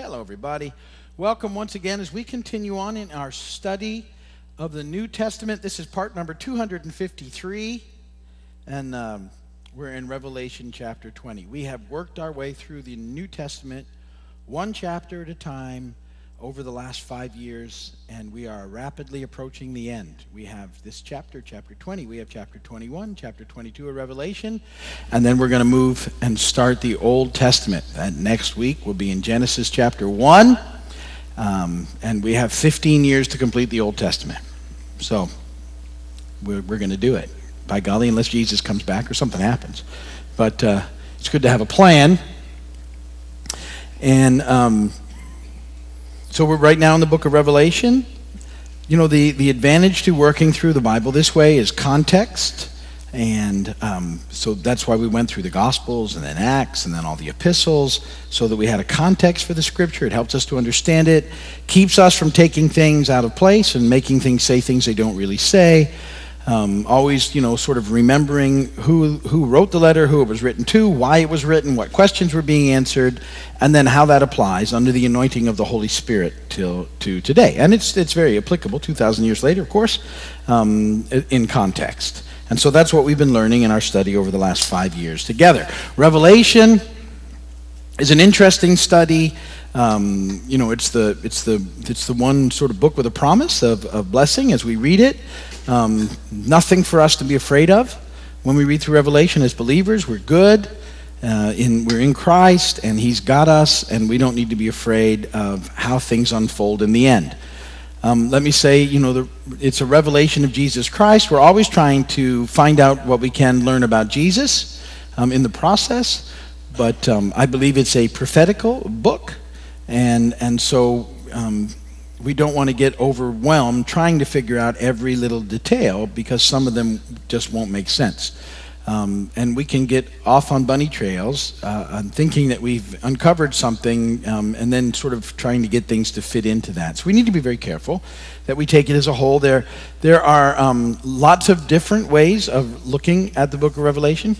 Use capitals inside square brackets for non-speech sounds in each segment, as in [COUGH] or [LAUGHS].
Hello, everybody. Welcome once again as we continue on in our study of the New Testament. This is part number 253, and um, we're in Revelation chapter 20. We have worked our way through the New Testament one chapter at a time over the last five years, and we are rapidly approaching the end. We have this chapter, chapter 20. We have chapter 21, chapter 22 of Revelation, and then we're going to move and start the Old Testament. That next week will be in Genesis chapter 1, um, and we have 15 years to complete the Old Testament. So we're, we're going to do it. By golly, unless Jesus comes back or something happens. But uh, it's good to have a plan. And. Um, so we're right now in the book of Revelation. You know, the, the advantage to working through the Bible this way is context. And um, so that's why we went through the Gospels and then Acts and then all the epistles so that we had a context for the Scripture. It helps us to understand it, keeps us from taking things out of place and making things say things they don't really say. Um, always, you know, sort of remembering who, who wrote the letter, who it was written to, why it was written, what questions were being answered, and then how that applies under the anointing of the Holy Spirit till, to today. And it's, it's very applicable 2,000 years later, of course, um, in context. And so that's what we've been learning in our study over the last five years together. Revelation is an interesting study. Um, you know, it's the, it's, the, it's the one sort of book with a promise of, of blessing as we read it. Um, nothing for us to be afraid of. When we read through Revelation as believers, we're good. Uh, in, we're in Christ, and He's got us, and we don't need to be afraid of how things unfold in the end. Um, let me say, you know, the, it's a revelation of Jesus Christ. We're always trying to find out what we can learn about Jesus um, in the process, but um, I believe it's a prophetical book, and and so um, we don't want to get overwhelmed trying to figure out every little detail because some of them just won't make sense. Um, and we can get off on bunny trails uh, thinking that we've uncovered something um, and then sort of trying to get things to fit into that. So we need to be very careful that we take it as a whole. There, there are um, lots of different ways of looking at the book of Revelation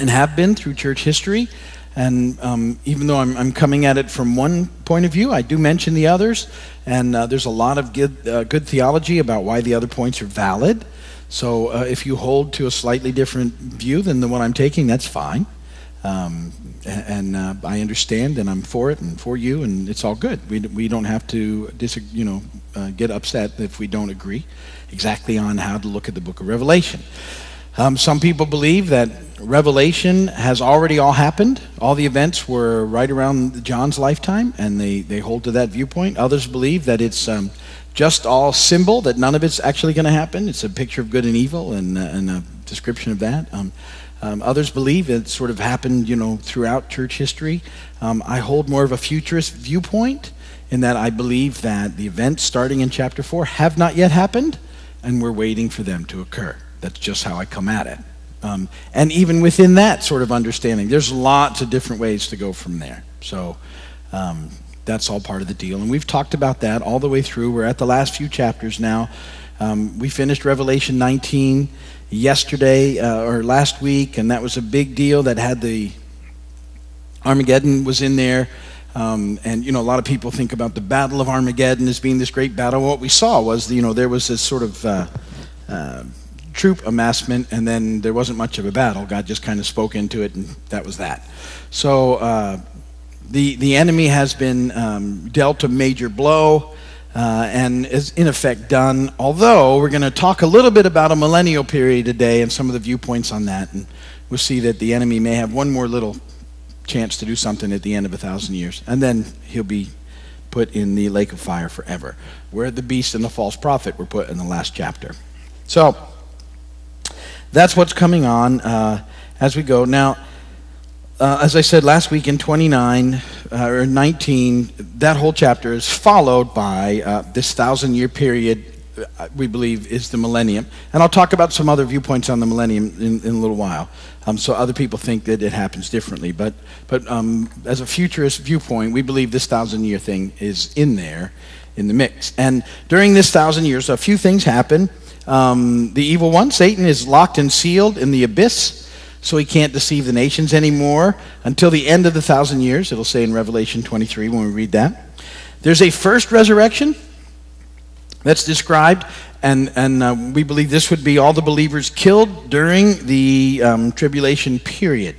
and have been through church history. And um, even though I'm, I'm, coming at it from one point of view, I do mention the others. And uh, there's a lot of good, uh, good theology about why the other points are valid. So uh, if you hold to a slightly different view than the one I'm taking, that's fine. Um, and uh, I understand, and I'm for it, and for you, and it's all good. We, we don't have to you know, uh, get upset if we don't agree exactly on how to look at the book of Revelation. Um, some people believe that Revelation has already all happened. All the events were right around John's lifetime, and they, they hold to that viewpoint. Others believe that it's um, just all symbol, that none of it's actually going to happen. It's a picture of good and evil and, uh, and a description of that. Um, um, others believe it sort of happened, you know, throughout church history. Um, I hold more of a futurist viewpoint in that I believe that the events starting in chapter 4 have not yet happened, and we're waiting for them to occur. That's just how I come at it. Um, and even within that sort of understanding, there's lots of different ways to go from there. So um, that's all part of the deal. And we've talked about that all the way through. We're at the last few chapters now. Um, we finished Revelation 19 yesterday uh, or last week, and that was a big deal that had the Armageddon was in there. Um, and you know, a lot of people think about the Battle of Armageddon as being this great battle. What we saw was, you know, there was this sort of uh, uh, troop amassment, and then there wasn't much of a battle. God just kind of spoke into it, and that was that. So uh, the the enemy has been um, dealt a major blow. Uh, and is in effect done. Although we're going to talk a little bit about a millennial period today and some of the viewpoints on that, and we'll see that the enemy may have one more little chance to do something at the end of a thousand years, and then he'll be put in the lake of fire forever, where the beast and the false prophet were put in the last chapter. So that's what's coming on uh, as we go. Now, uh, as I said last week in 29 uh, or 19, that whole chapter is followed by uh, this thousand year period, uh, we believe, is the millennium. And I'll talk about some other viewpoints on the millennium in, in a little while. Um, so other people think that it happens differently. But, but um, as a futurist viewpoint, we believe this thousand year thing is in there in the mix. And during this thousand years, a few things happen. Um, the evil one, Satan, is locked and sealed in the abyss. so he can't deceive the nations anymore until the end of the thousand years. It'll say in Revelation 23 when we read that. There's a first resurrection that's described, and, and uh, we believe this would be all the believers killed during the um, tribulation period.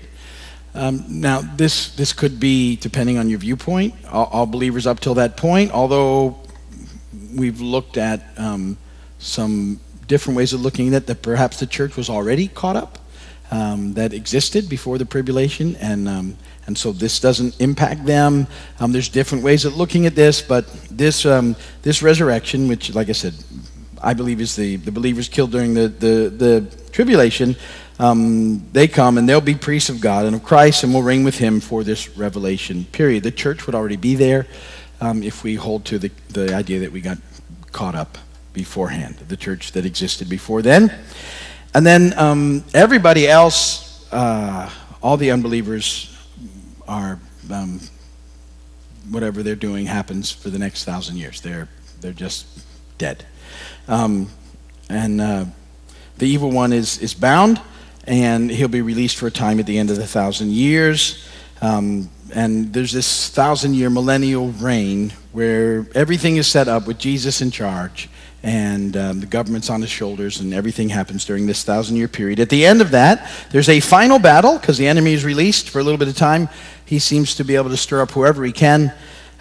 Um, now, this, this could be, depending on your viewpoint, all, all, believers up till that point, although we've looked at um, some different ways of looking at it, that perhaps the church was already caught up um, that existed before the tribulation, and um, and so this doesn't impact them. Um, there's different ways of looking at this, but this um, this resurrection, which, like I said, I believe is the the believers killed during the the, the tribulation. Um, they come and they'll be priests of God and of Christ, and will reign with Him for this revelation period. The church would already be there um, if we hold to the the idea that we got caught up beforehand, the church that existed before then. And then um, everybody else, uh, all the unbelievers are, um, whatever they're doing happens for the next thousand years. They're, they're just dead. Um, and uh, the evil one is, is bound, and he'll be released for a time at the end of the thousand years. Um, and there's this thousand year millennial reign where everything is set up with Jesus in charge and um, the government's on his shoulders, and everything happens during this thousand year period. At the end of that, there's a final battle because the enemy is released for a little bit of time. He seems to be able to stir up whoever he can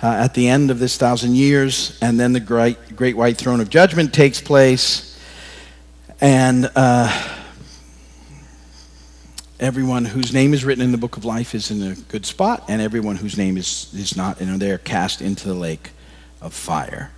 uh, at the end of this thousand years, and then the great, great white throne of judgment takes place, and uh, everyone whose name is written in the book of life is in a good spot, and everyone whose name is, is not, and they're cast into the lake of fire.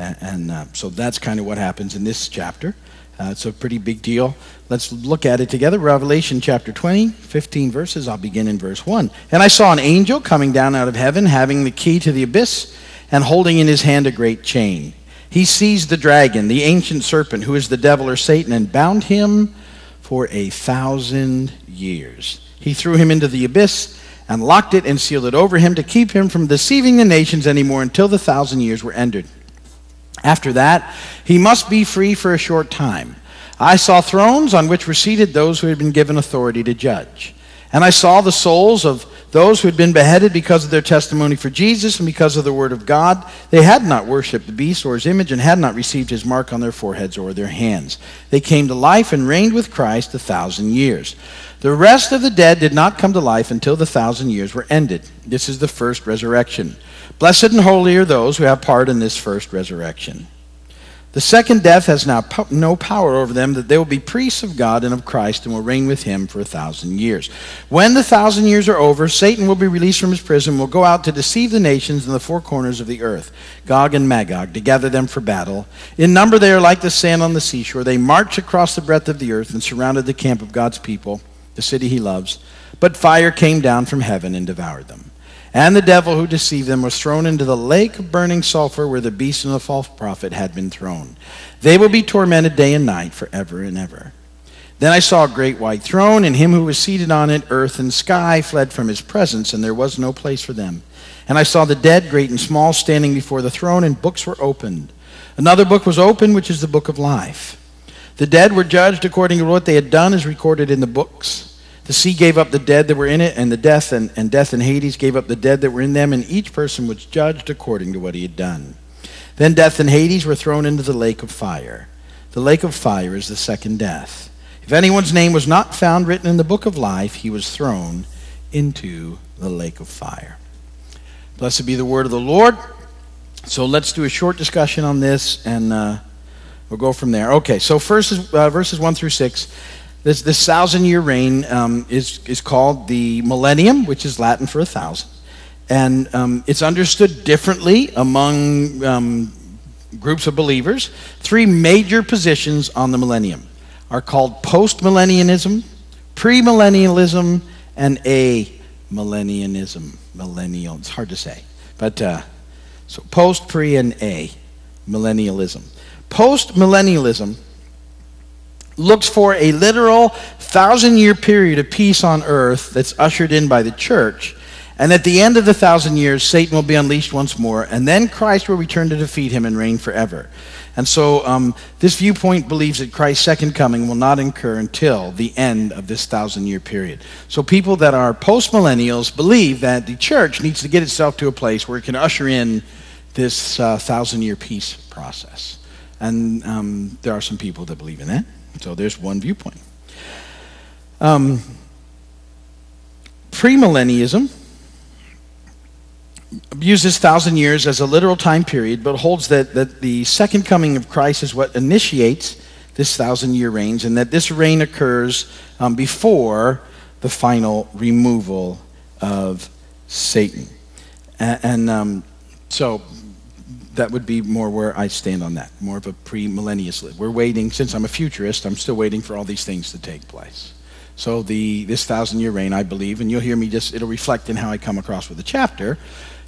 And, uh, so that's kind of what happens in this chapter. Uh, it's a pretty big deal. Let's look at it together. Revelation chapter 20, 15 verses. I'll begin in verse 1. And I saw an angel coming down out of heaven, having the key to the abyss, and holding in his hand a great chain. He seized the dragon, the ancient serpent, who is the devil or Satan, and bound him for a thousand years. He threw him into the abyss and locked it and sealed it over him to keep him from deceiving the nations anymore until the thousand years were ended. After that, he must be free for a short time. I saw thrones on which were seated those who had been given authority to judge. And I saw the souls of those who had been beheaded because of their testimony for Jesus and because of the word of God. They had not worshipped the beast or his image and had not received his mark on their foreheads or their hands. They came to life and reigned with Christ a thousand years. The rest of the dead did not come to life until the thousand years were ended. This is the first resurrection. Blessed and holy are those who have part in this first resurrection. The second death has now no power over them, that they will be priests of God and of Christ and will reign with him for a thousand years. When the thousand years are over, Satan will be released from his prison, will go out to deceive the nations in the four corners of the earth, Gog and Magog, to gather them for battle. In number they are like the sand on the seashore. They march across the breadth of the earth and surrounded the camp of God's people, the city he loves. But fire came down from heaven and devoured them. And the devil who deceived them was thrown into the lake of burning sulfur where the beast and the false prophet had been thrown. They will be tormented day and night forever and ever. Then I saw a great white throne, and him who was seated on it, earth and sky fled from his presence, and there was no place for them. And I saw the dead, great and small, standing before the throne, and books were opened. Another book was opened, which is the book of life. The dead were judged according to what they had done, as recorded in the books. The sea gave up the dead that were in it, and the death and, and death and Hades gave up the dead that were in them, and each person was judged according to what he had done. Then death and Hades were thrown into the lake of fire. The lake of fire is the second death. If anyone's name was not found written in the book of life, he was thrown into the lake of fire. Blessed be the word of the Lord. So let's do a short discussion on this, and uh, we'll go from there. Okay, so first uh, verses 1 through 6. This, this thousand year reign um, is, is called the millennium, which is Latin for a thousand. And um, it's understood differently among um, groups of believers. Three major positions on the millennium are called postmillennialism, premillennialism, and a millennialism. Millennial, it's hard to say. But uh, so post, pre, and a millennialism. Postmillennialism looks for a literal thousand year period of peace on earth that's ushered in by the church. And at the end of the thousand years, Satan will be unleashed once more, and then Christ will return to defeat him and reign forever. And so um, this viewpoint believes that Christ's second coming will not occur until the end of this thousand year period. So people that are postmillennials believe that the church needs to get itself to a place where it can usher in this uh, thousand year peace process. And um, there are some people that believe in that. So there's one viewpoint. Um, premillennialism uses thousand years as a literal time period, but holds that, that the second coming of Christ is what initiates this thousand year reign, and that this reign occurs um, before the final removal of Satan. And, and um, so that would be more where I stand on that, more of a premillennialist. We're waiting, since I'm a futurist, I'm still waiting for all these things to take place. So the this thousand year reign, I believe, and you'll hear me just it'll reflect in how I come across with the chapter,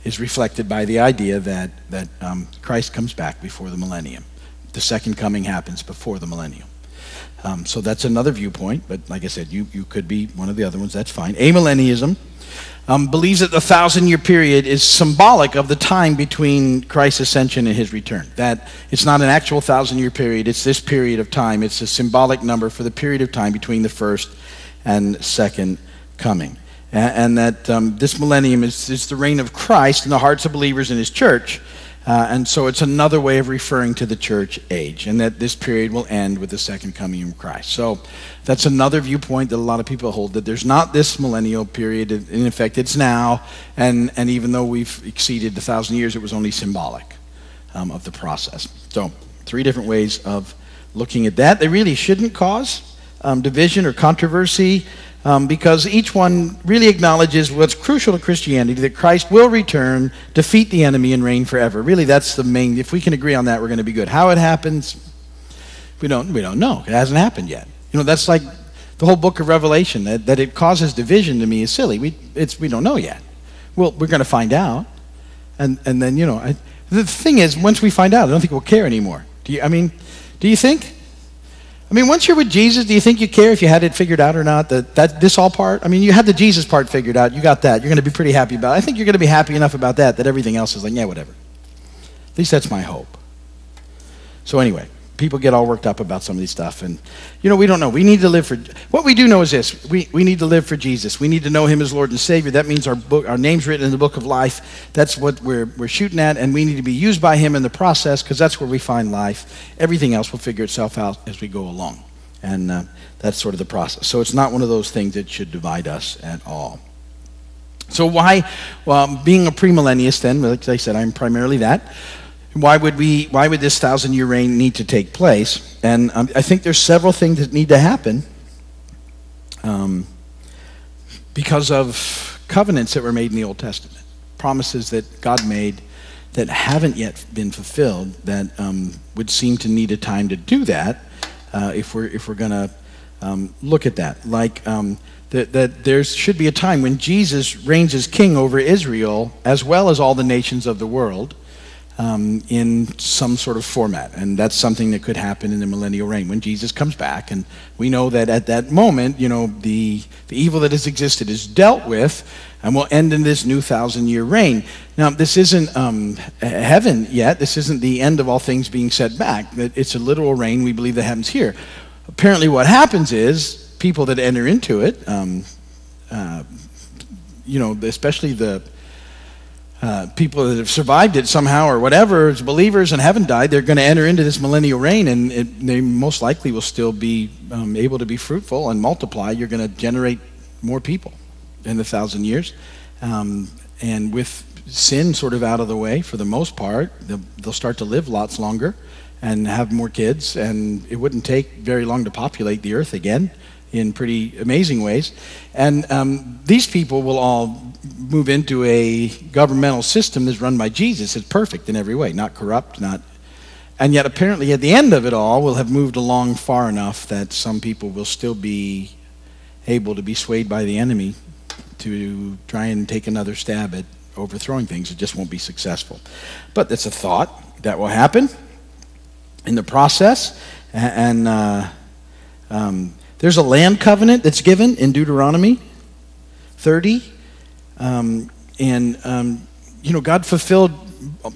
is reflected by the idea that that um, Christ comes back before the millennium. The second coming happens before the millennium. Um, so that's another viewpoint, but like I said, you, you could be one of the other ones, that's fine. Amillennialism um, believes that the thousand year period is symbolic of the time between Christ's ascension and his return. That it's not an actual thousand year period, it's this period of time. It's a symbolic number for the period of time between the first and second coming. And, and that um, this millennium is, is the reign of Christ in the hearts of believers in his church. Uh, and so it's another way of referring to the church age, and that this period will end with the second coming of Christ. So that's another viewpoint that a lot of people hold that there's not this millennial period. In effect, it's now, and, and even though we've exceeded the thousand years, it was only symbolic um, of the process. So, three different ways of looking at that. They really shouldn't cause um, division or controversy um, because each one really acknowledges what's crucial to Christianity that Christ will return, defeat the enemy, and reign forever. Really, that's the main. If we can agree on that, we're going to be good. How it happens, we don't, we don't know. It hasn't happened yet. You know, that's like the whole book of Revelation. That, that it causes division to me is silly. We, it's, we don't know yet. Well, we're going to find out. And, and then, you know, I, the thing is, once we find out, I don't think we'll care anymore. Do you, I mean, do you think? I mean, once you're with Jesus, do you think you care if you had it figured out or not? That, that this all part? I mean, you had the Jesus part figured out. You got that. You're going to be pretty happy about it. I think you're going to be happy enough about that that everything else is like, yeah, whatever. At least that's my hope. So, anyway, people get all worked up about some of these stuff. And, you know, we don't know. We need to live for, what we do know is this we, we need to live for Jesus. We need to know him as Lord and Savior. That means our, book, our name's written in the book of life. That's what we're, we're shooting at. And we need to be used by him in the process because that's where we find life. Everything else will figure itself out as we go along. And uh, that's sort of the process. So it's not one of those things that should divide us at all. So why, well, being a premillennialist then, like I said, I'm primarily that. Why would we, why would this thousand year reign need to take place? And um, I think there's several things that need to happen um, because of covenants that were made in the Old Testament, promises that God made that haven't yet been fulfilled that um, would seem to need a time to do that uh, if we're, if we're going to um, look at that. Like um, that, that there should be a time when Jesus reigns as king over Israel as well as all the nations of the world. Um, in some sort of format. And that's something that could happen in the millennial reign when Jesus comes back. And we know that at that moment, you know, the, the evil that has existed is dealt with and will end in this new thousand year reign. Now, this isn't um, heaven yet. This isn't the end of all things being set back. It's a literal reign we believe that happens here. Apparently, what happens is people that enter into it, um, uh, you know, especially the uh, people that have survived it somehow or whatever, as believers and haven't died, they're going to enter into this millennial reign, and it, they most likely will still be um, able to be fruitful and multiply. You're going to generate more people in the thousand years. Um, and with sin sort of out of the way for the most part, they'll start to live lots longer and have more kids, and it wouldn't take very long to populate the earth again in pretty amazing ways. And um, these people will all move into a governmental system that's run by Jesus. It's perfect in every way, not corrupt, not. And yet, apparently, at the end of it all, we'll have moved along far enough that some people will still be able to be swayed by the enemy to try and take another stab at overthrowing things. It just won't be successful. But that's a thought that will happen in the process. And uh, um, there's a land covenant that's given in Deuteronomy 30. Um, and um, you know, God fulfilled,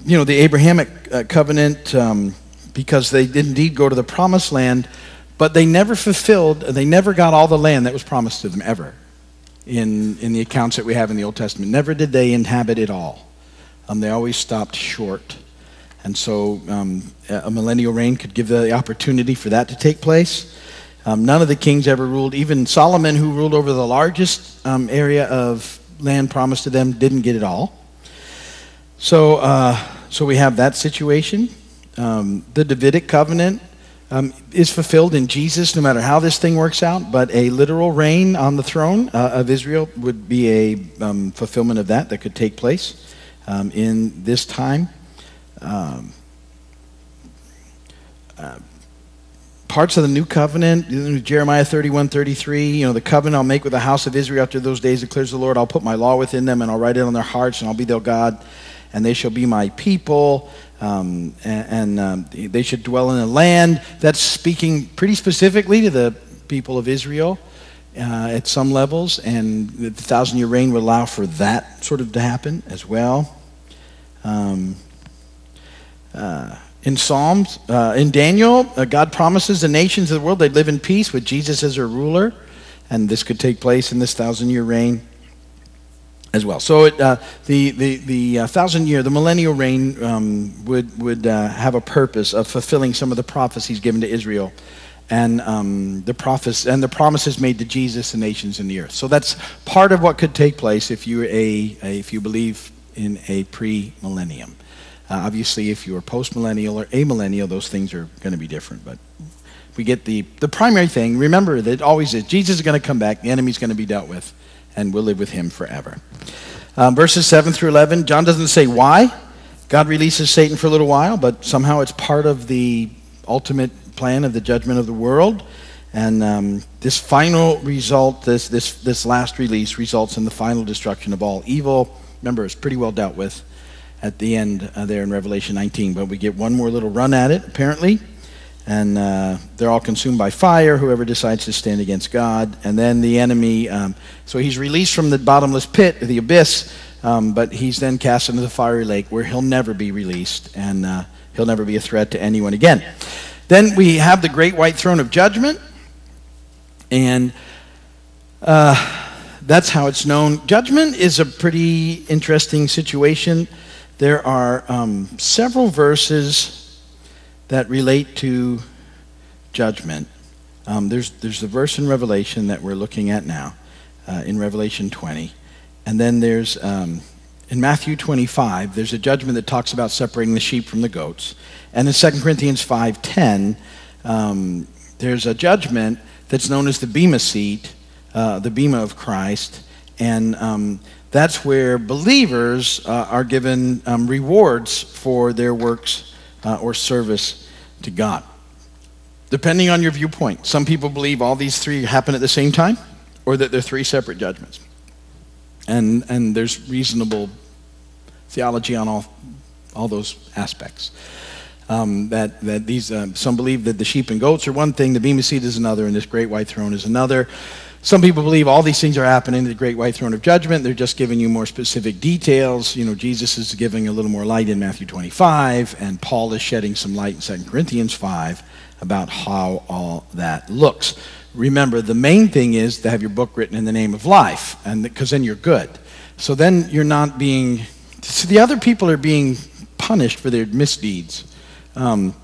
you know, the Abrahamic uh, covenant um, because they did indeed go to the promised land, but they never fulfilled, they never got all the land that was promised to them ever in, in the accounts that we have in the Old Testament. Never did they inhabit it all. Um, they always stopped short. And so um, a millennial reign could give the opportunity for that to take place. Um, none of the kings ever ruled. Even Solomon, who ruled over the largest um, area of land promised to them, didn't get it all. So, uh, so we have that situation. Um, the Davidic covenant um, is fulfilled in Jesus, no matter how this thing works out. But a literal reign on the throne uh, of Israel would be a um, fulfillment of that that could take place um, in this time. Uh, parts of the new covenant, Jeremiah 31, 33, you know, the covenant I'll make with the house of Israel after those days, declares the Lord. I'll put my law within them and I'll write it on their hearts and I'll be their God and they shall be my people um, and, and um, they should dwell in a land. That's speaking pretty specifically to the people of Israel uh, at some levels, and the thousand year reign would allow for that sort of to happen as well. Um, uh, in Psalms, uh, in Daniel, uh, God promises the nations of the world they'd live in peace with Jesus as their ruler, and this could take place in this thousand year reign as well. So it, uh, the, the, the uh, thousand year, the millennial reign um, would, would uh, have a purpose of fulfilling some of the prophecies given to Israel and um, the prophes- and the promises made to Jesus, the nations, and the earth. So that's part of what could take place if you a, a if you believe in a pre-millennium. Uh, obviously, if you're post-millennial or amillennial, those things are going to be different. But we get the the primary thing. Remember that always is Jesus is going to come back. The enemy's going to be dealt with and we'll live with him forever. Um, verses 7 through 11, John doesn't say why. God releases Satan for a little while, but somehow it's part of the ultimate plan of the judgment of the world. And um, this final result, this, this, this last release, results in the final destruction of all evil. Remember, it's pretty well dealt with at the end uh, there in Revelation 19, but we get one more little run at it, apparently and uh, they're all consumed by fire, whoever decides to stand against God. And then the enemy, um, so he's released from the bottomless pit, the abyss, um, but he's then cast into the fiery lake where he'll never be released and uh, he'll never be a threat to anyone again. Then we have the great white throne of judgment, and uh, that's how it's known. Judgment is a pretty interesting situation. There are um, several verses that relate to judgment. Um, there's, there's the verse in Revelation that we're looking at now, uh, in Revelation 20. And then there's, um, in Matthew 25, there's a judgment that talks about separating the sheep from the goats. And in 2 Corinthians 5.10, um, there's a judgment that's known as the Bema seat, uh, the Bema of Christ. And um, that's where believers uh, are given um, rewards for their works uh, or service to God. Depending on your viewpoint, some people believe all these three happen at the same time or that they're three separate judgments. And, and there's reasonable theology on all, all those aspects. Um, that, that these, uh, some believe that the sheep and goats are one thing, the Bema seat is another, and this great white throne is another. Some people believe all these things are happening in the great white throne of judgment. They're just giving you more specific details. You know, Jesus is giving a little more light in Matthew 25, and Paul is shedding some light in 2 Corinthians 5 about how all that looks. Remember, the main thing is to have your book written in the name of life, and because then you're good. So then you're not being. So the other people are being punished for their misdeeds. Um,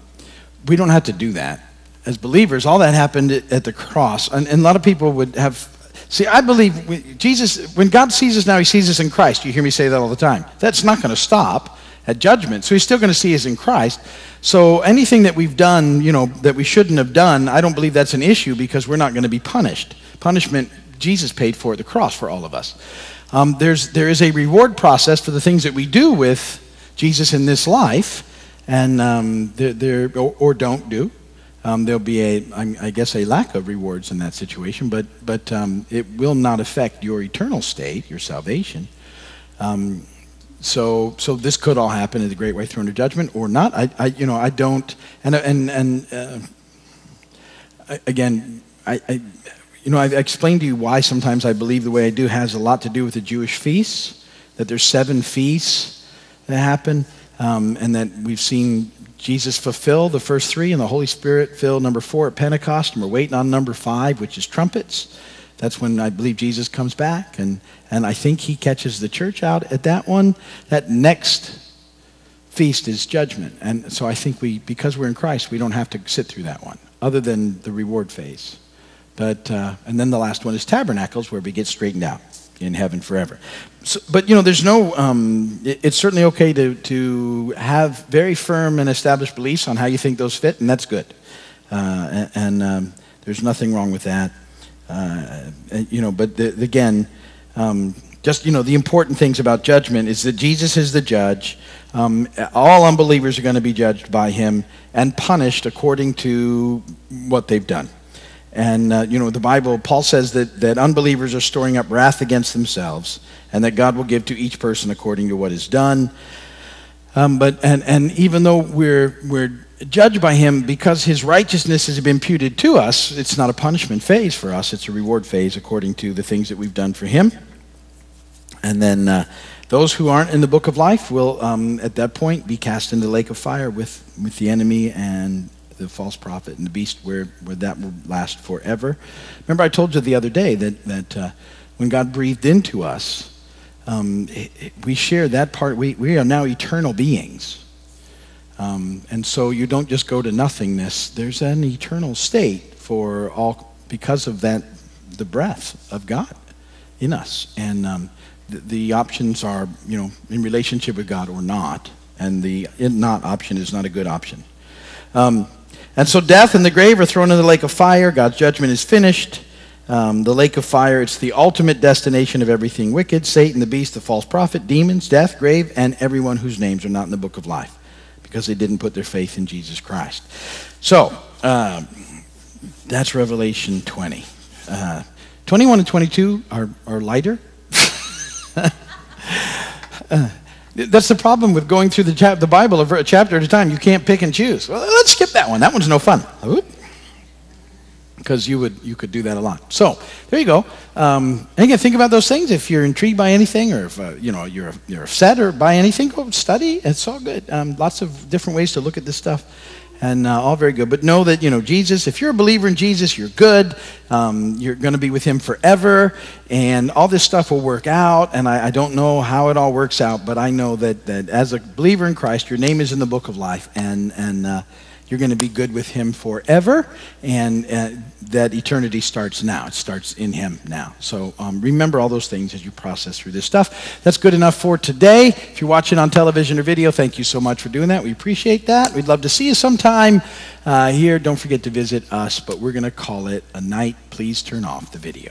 we don't have to do that as believers, all that happened at the cross. And, and a lot of people would have. See, I believe Jesus, when God sees us now, he sees us in Christ. You hear me say that all the time. That's not going to stop at judgment. So he's still going to see us in Christ. So anything that we've done, you know, that we shouldn't have done, I don't believe that's an issue because we're not going to be punished. Punishment, Jesus paid for at the cross for all of us. Um, there's, there is a reward process for the things that we do with Jesus in this life, and um, there, there or, or don't do um, there'll be a, I guess, a lack of rewards in that situation, but, but um, it will not affect your eternal state, your salvation. Um, so, so this could all happen at the Great White Throne of Judgment or not. I, I you know, I don't, and, and, and uh, again, I, I, you know, I've explained to you why sometimes I believe the way I do has a lot to do with the Jewish feasts. that there's seven feasts that happen, um, and that we've seen Jesus fulfill the first three, and the Holy Spirit fill number four at Pentecost, and we're waiting on number five, which is trumpets. That's when I believe Jesus comes back, and, and I think he catches the church out at that one. That next feast is judgment. And so I think we, because we're in Christ, we don't have to sit through that one, other than the reward phase. But, uh, and then the last one is tabernacles, where we get straightened out in heaven forever. So, but, you know, there's no, um, it, it's certainly okay to, to have very firm and established beliefs on how you think those fit, and that's good. Uh, and, and um, there's nothing wrong with that. Uh, you know, but the, again, um, just, you know, the important things about judgment is that Jesus is the judge. Um, all unbelievers are going to be judged by him and punished according to what they've done. And, uh, you know, the Bible, Paul says that, that unbelievers are storing up wrath against themselves and that God will give to each person according to what is done. Um, but, and, and even though we're, we're judged by him because his righteousness has been imputed to us, it's not a punishment phase for us, it's a reward phase according to the things that we've done for him. And then uh, those who aren't in the book of life will, um, at that point, be cast into the lake of fire with, with the enemy and the false prophet and the beast, where, where that will last forever. Remember, I told you the other day that, that uh, when God breathed into us, um, it, it, we share that part. We, we are now eternal beings. Um, and so you don't just go to nothingness. There's an eternal state for all because of that, the breath of God in us. And um, the, the, options are, you know, in relationship with God or not. And the not option is not a good option. Um, and so death and the grave are thrown in the lake of fire. God's judgment is finished. Um, the lake of fire, it's the ultimate destination of everything wicked Satan, the beast, the false prophet, demons, death, grave, and everyone whose names are not in the book of life because they didn't put their faith in Jesus Christ. So, uh, that's Revelation 20. Uh, 21 and 22 are, are lighter. [LAUGHS] uh, that's the problem with going through the, chap- the Bible a chapter at a time. You can't pick and choose. Well, let's skip that one. That one's no fun. Because you would you could do that a lot. So there you go. Um, and again, think about those things. If you're intrigued by anything, or if uh, you know you're you're upset or by anything, go study. It's all good. Um, lots of different ways to look at this stuff and uh, all very good. But know that, you know, Jesus, if you're a believer in Jesus, you're good. Um, you're going to be with him forever, and all this stuff will work out. And I, I, don't know how it all works out, but I know that, that as a believer in Christ, your name is in the book of life, and, and uh, you're going to be good with him forever, and uh, that eternity starts now. It starts in him now. So um, remember all those things as you process through this stuff. That's good enough for today. If you're watching on television or video, thank you so much for doing that. We appreciate that. We'd love to see you sometime uh, here. Don't forget to visit us, but we're going to call it a night. Please turn off the video.